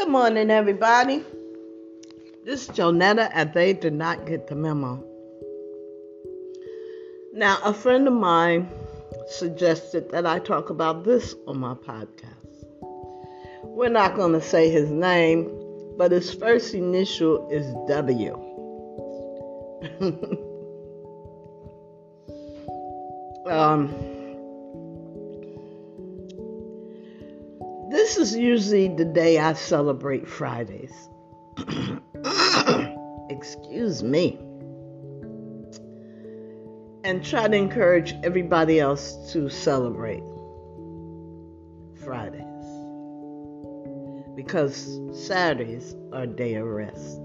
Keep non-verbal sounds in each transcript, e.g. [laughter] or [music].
Good morning, everybody. This is Jonetta, and they did not get the memo. Now, a friend of mine suggested that I talk about this on my podcast. We're not going to say his name, but his first initial is W. [laughs] um, this is usually the day I celebrate Fridays. [clears throat] Excuse me. And try to encourage everybody else to celebrate Fridays. Because Saturdays are day of rest.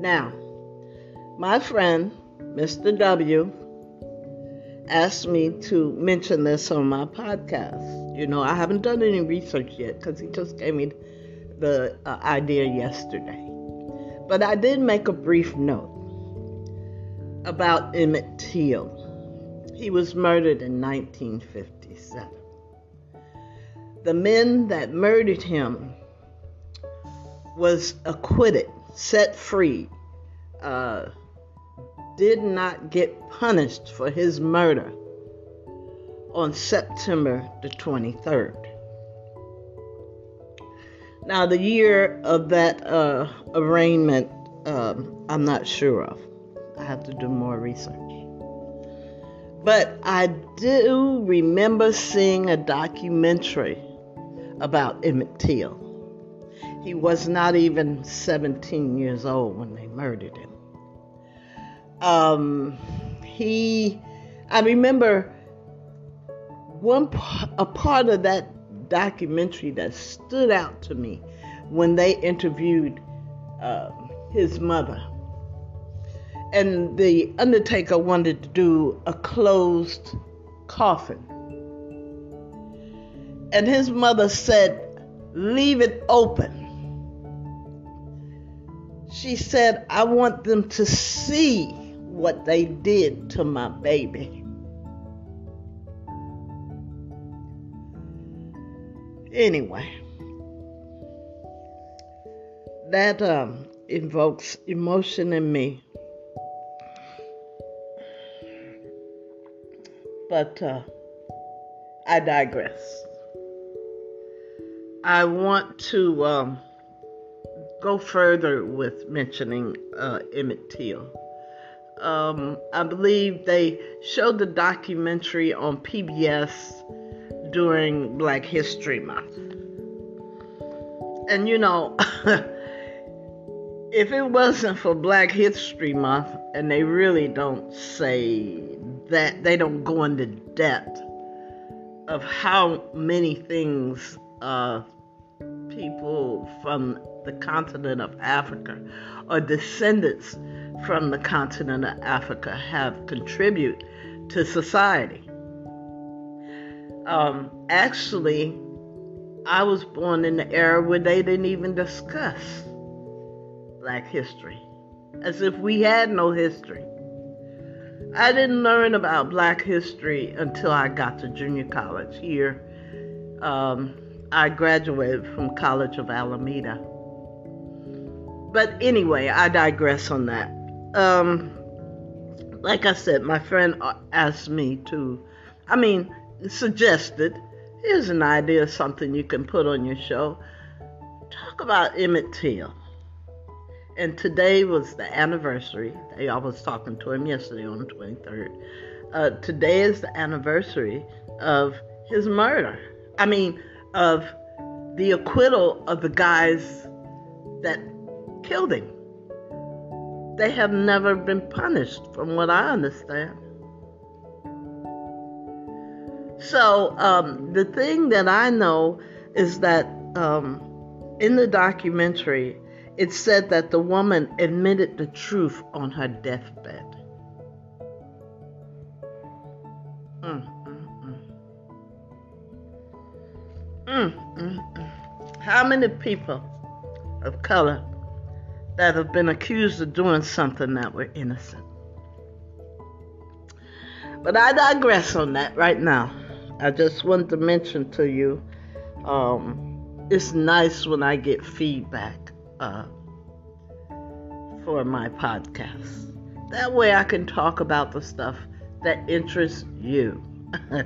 Now, my friend, Mr. W, asked me to mention this on my podcast. You know, I haven't done any research yet because he just gave me the uh, idea yesterday. But I did make a brief note about Emmett Till. He was murdered in 1957. The men that murdered him was acquitted, set free, uh, did not get punished for his murder on September the 23rd. Now, the year of that uh, arraignment, um, I'm not sure of. I have to do more research. But I do remember seeing a documentary about Emmett Till. He was not even 17 years old when they murdered him. Um, he, I remember one a part of that documentary that stood out to me when they interviewed uh, his mother. And the undertaker wanted to do a closed coffin. And his mother said, Leave it open. She said, I want them to see what they did to my baby. Anyway, that um, invokes emotion in me. But uh, I digress. I want to um, go further with mentioning uh, Emmett Till. Um, I believe they showed the documentary on PBS during Black History Month. And you know, [laughs] if it wasn't for Black History Month, and they really don't say that, they don't go into depth of how many things uh, people from the continent of Africa or descendants from the continent of Africa have contributed to society. Um, actually, I was born in the era where they didn't even discuss black history, as if we had no history. I didn't learn about black history until I got to junior college here. Um, I graduated from College of Alameda. But anyway, I digress on that. Um, like I said, my friend asked me to, I mean, suggested, here's an idea of something you can put on your show. Talk about Emmett Till. And today was the anniversary. I was talking to him yesterday on the 23rd. Uh, today is the anniversary of his murder. I mean, of the acquittal of the guys that killed him. They have never been punished, from what I understand. So, um, the thing that I know is that um, in the documentary, it said that the woman admitted the truth on her deathbed. Mm, mm, mm. Mm, mm, mm. How many people of color that have been accused of doing something that were innocent? But I digress on that right now. I just wanted to mention to you um, it's nice when I get feedback uh, for my podcast. That way I can talk about the stuff that interests you. [laughs]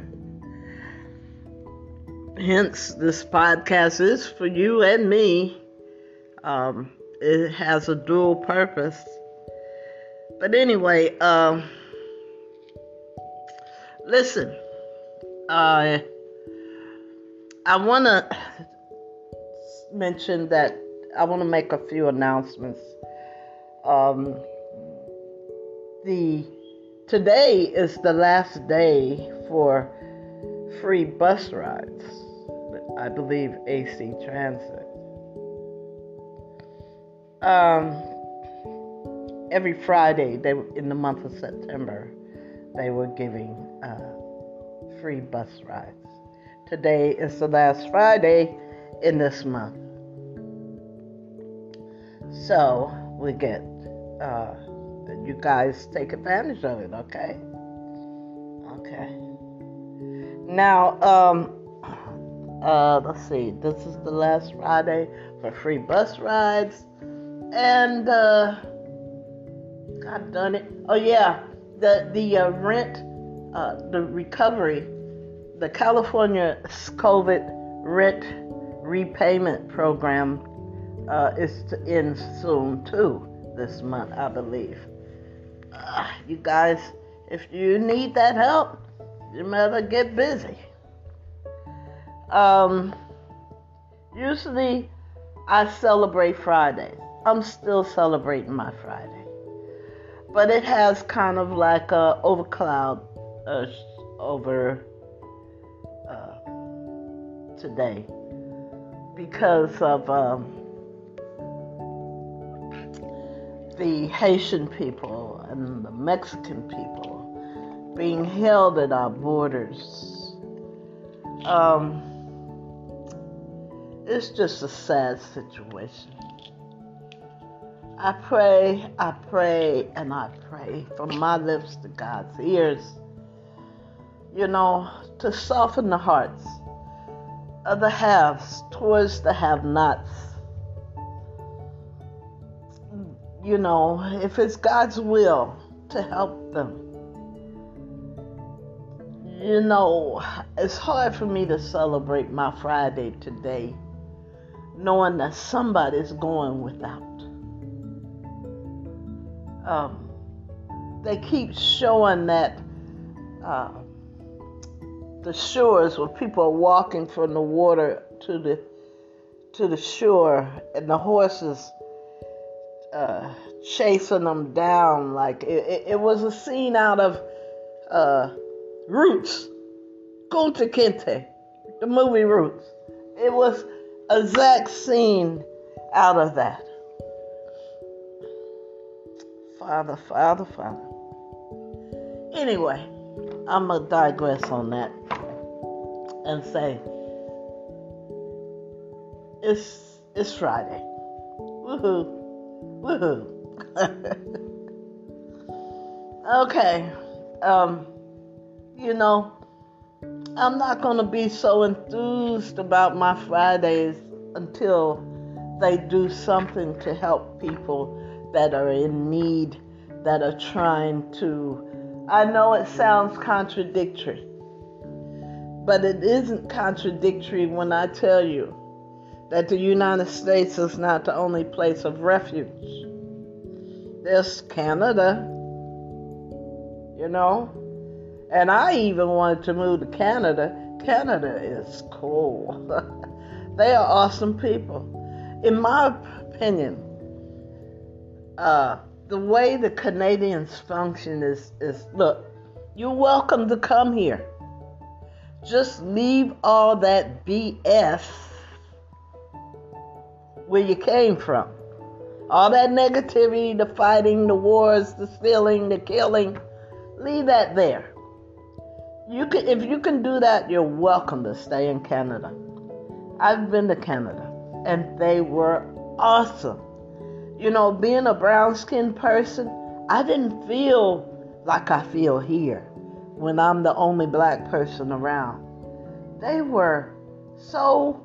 Hence, this podcast is for you and me. Um, it has a dual purpose. But anyway, um, listen, uh, I want to mention that I want to make a few announcements. Um, the today is the last day for free bus rides. I believe AC Transit. Um, every Friday, they in the month of September, they were giving uh, free bus rides. Today is the last Friday in this month, so we get uh, you guys take advantage of it. Okay. Okay. Now, um, uh, let's see. This is the last Friday for free bus rides, and uh, God done it. Oh yeah, the the uh, rent, uh, the recovery, the California COVID rent repayment program uh, is to end soon too. This month, I believe. Uh, you guys, if you need that help, you better get busy. Um, usually I celebrate Fridays. I'm still celebrating my Friday. But it has kind of like a overcloud uh, over uh, today because of um, the Haitian people and the Mexican people being held at our borders. Um, it's just a sad situation. I pray, I pray, and I pray from my lips to God's ears, you know, to soften the hearts of the haves towards the have nots. You know, if it's God's will to help them. You know, it's hard for me to celebrate my Friday today knowing that somebody's going without. Um, they keep showing that uh, the shores where people are walking from the water to the to the shore, and the horses uh, chasing them down. Like it, it, it, was a scene out of uh, Roots, Kunta Kinte, the movie Roots. It was exact scene out of that. Father, Father, Father. Anyway, I'm going to digress on that and say it's it's Friday. Woohoo. Woohoo. [laughs] okay. Um you know, I'm not going to be so enthused about my Fridays until they do something to help people that are in need, that are trying to. I know it sounds contradictory, but it isn't contradictory when I tell you that the United States is not the only place of refuge. There's Canada, you know, and I even wanted to move to Canada. Canada is cool. [laughs] they are awesome people. In my opinion, uh, the way the Canadians function is, is look, you're welcome to come here. Just leave all that BS where you came from. All that negativity, the fighting, the wars, the stealing, the killing, leave that there. You can, if you can do that, you're welcome to stay in Canada. I've been to Canada, and they were awesome. You know, being a brown skinned person, I didn't feel like I feel here when I'm the only black person around. They were so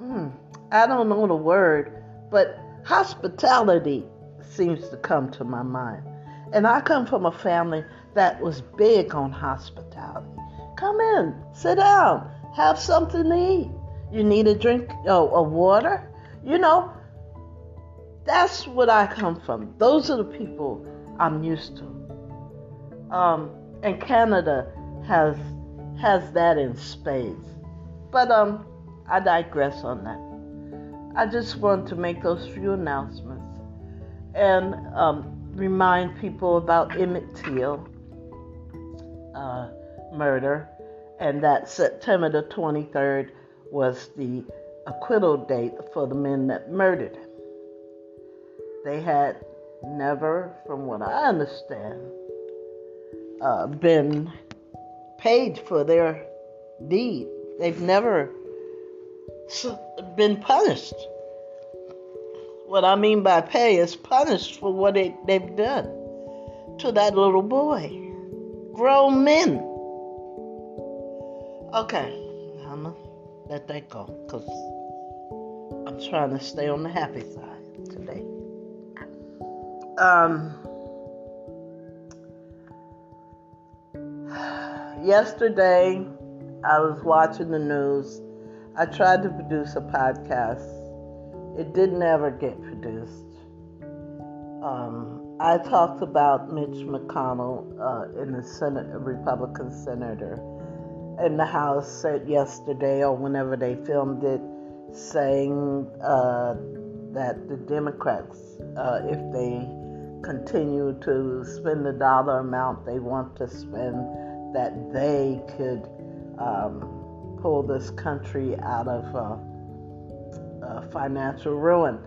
mm, I don't know the word, but hospitality seems to come to my mind. And I come from a family that was big on hospitality. Come in, sit down, have something to eat. You need a drink uh, of water? You know, that's what I come from. Those are the people I'm used to. Um, and Canada has has that in spades. But um, I digress on that. I just want to make those few announcements and um, remind people about Emmett Till uh, murder, and that September the 23rd was the acquittal date for the men that murdered him. They had never, from what I understand, uh, been paid for their deed. They've never been punished. What I mean by pay is punished for what they, they've done to that little boy. Grown men. Okay, I'm gonna let that go because I'm trying to stay on the happy side. Um, yesterday, I was watching the news. I tried to produce a podcast. It didn't ever get produced. Um, I talked about Mitch McConnell uh, in the Senate, Republican senator in the House said yesterday or whenever they filmed it, saying uh, that the Democrats, uh, if they continue to spend the dollar amount they want to spend, that they could um, pull this country out of uh, uh, financial ruin.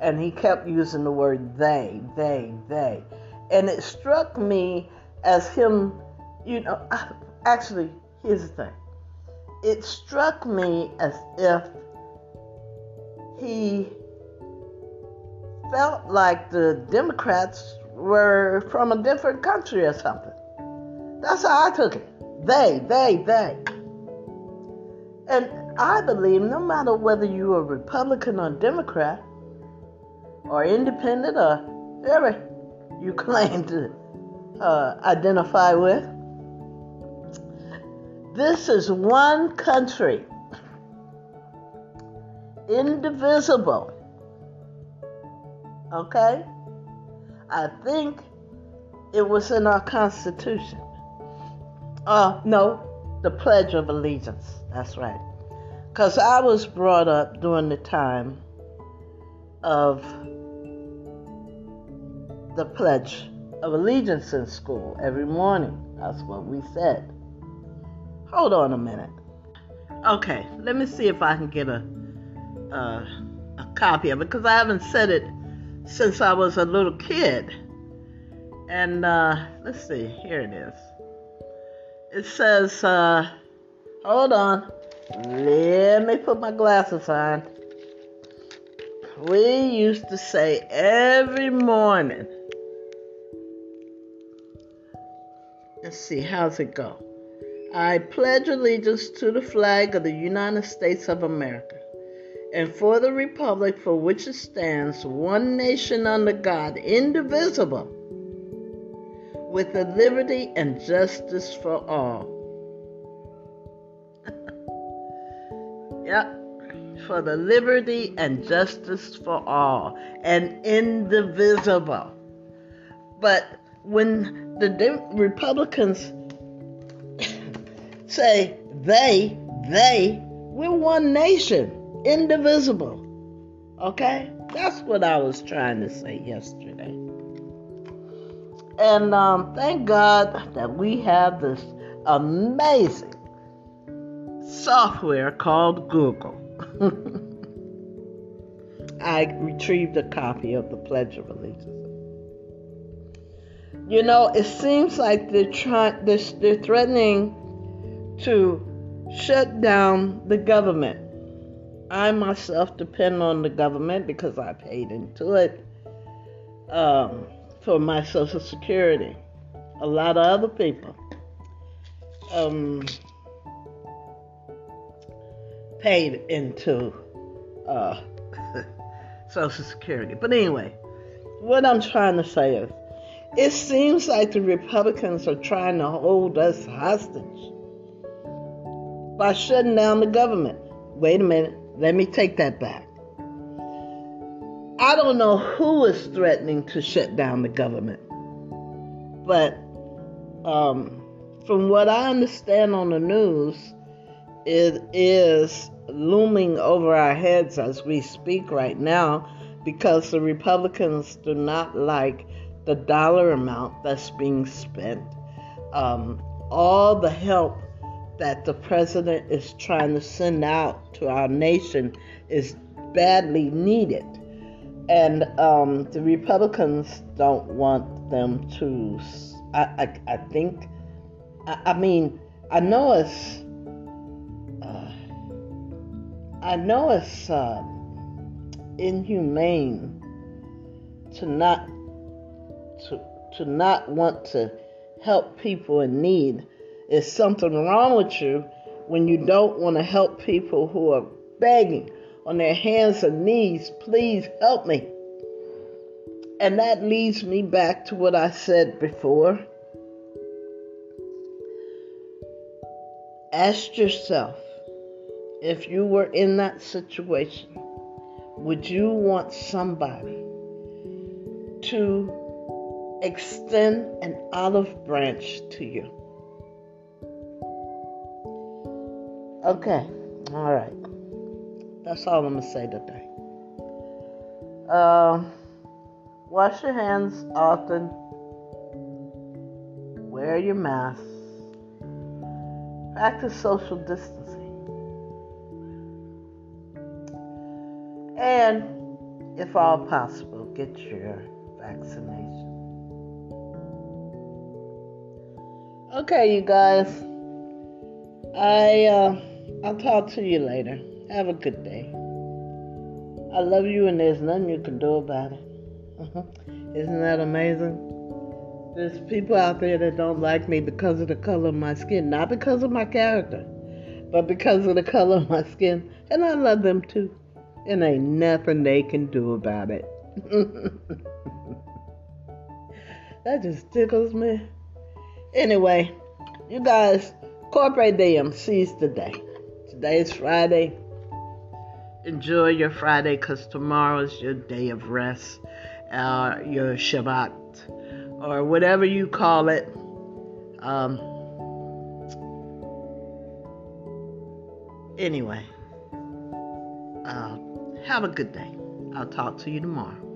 And he kept using the word they, they, they. And it struck me as him, you know, actually, here's the thing it struck me as if he felt like the Democrats were from a different country or something. That's how I took it. They, they, they. And I believe no matter whether you're Republican or Democrat, or independent or whatever you [laughs] claim to uh, identify with, this is one country, indivisible. Okay? I think it was in our Constitution. Uh, no, the Pledge of Allegiance. That's right. Because I was brought up during the time of the Pledge of Allegiance in school every morning. That's what we said. Hold on a minute. Okay, let me see if I can get a a, a copy of it because I haven't said it since I was a little kid. And uh, let's see, here it is. It says, uh, hold on, let me put my glasses on. We used to say every morning. Let's see, how's it go? I pledge allegiance to the flag of the United States of America and for the republic for which it stands, one nation under God, indivisible, with the liberty and justice for all. [laughs] yep, for the liberty and justice for all, and indivisible. But when the Republicans [coughs] say they, they, we're one nation, indivisible. Okay? That's what I was trying to say yesterday. And um, thank God that we have this amazing software called Google. [laughs] I retrieved a copy of the Pledge of Allegiance. You know, it seems like they're trying, they're, they're threatening to shut down the government. I myself depend on the government because I paid into it um, for my Social Security. A lot of other people um, paid into uh, [laughs] Social Security. But anyway, what I'm trying to say is, it seems like the Republicans are trying to hold us hostage by shutting down the government. Wait a minute, let me take that back. I don't know who is threatening to shut down the government, but um, from what I understand on the news, it is looming over our heads as we speak right now because the Republicans do not like the dollar amount that's being spent. Um, all the help that the president is trying to send out to our nation is badly needed. And um, the Republicans don't want them to. I, I, I think, I, I, mean, I know it's. Uh, I know it's uh, inhumane to not to, to not want to help people in need. Is something wrong with you when you don't want to help people who are begging on their hands and knees, please help me. And that leads me back to what I said before. Ask yourself if you were in that situation, would you want somebody to extend an olive branch to you. Okay, all right. That's all I'm to say today. Uh, wash your hands often. Wear your mask. Practice social distancing. And, if all possible, get your vaccination. Okay, you guys. I uh, I'll talk to you later. Have a good day. I love you, and there's nothing you can do about it. [laughs] Isn't that amazing? There's people out there that don't like me because of the color of my skin, not because of my character, but because of the color of my skin, and I love them too. And ain't nothing they can do about it. [laughs] that just tickles me. Anyway, you guys, corporate Diem, seize the day. Today is Friday. Enjoy your Friday because tomorrow is your day of rest, uh, your Shabbat, or whatever you call it. Um, anyway, uh, have a good day. I'll talk to you tomorrow.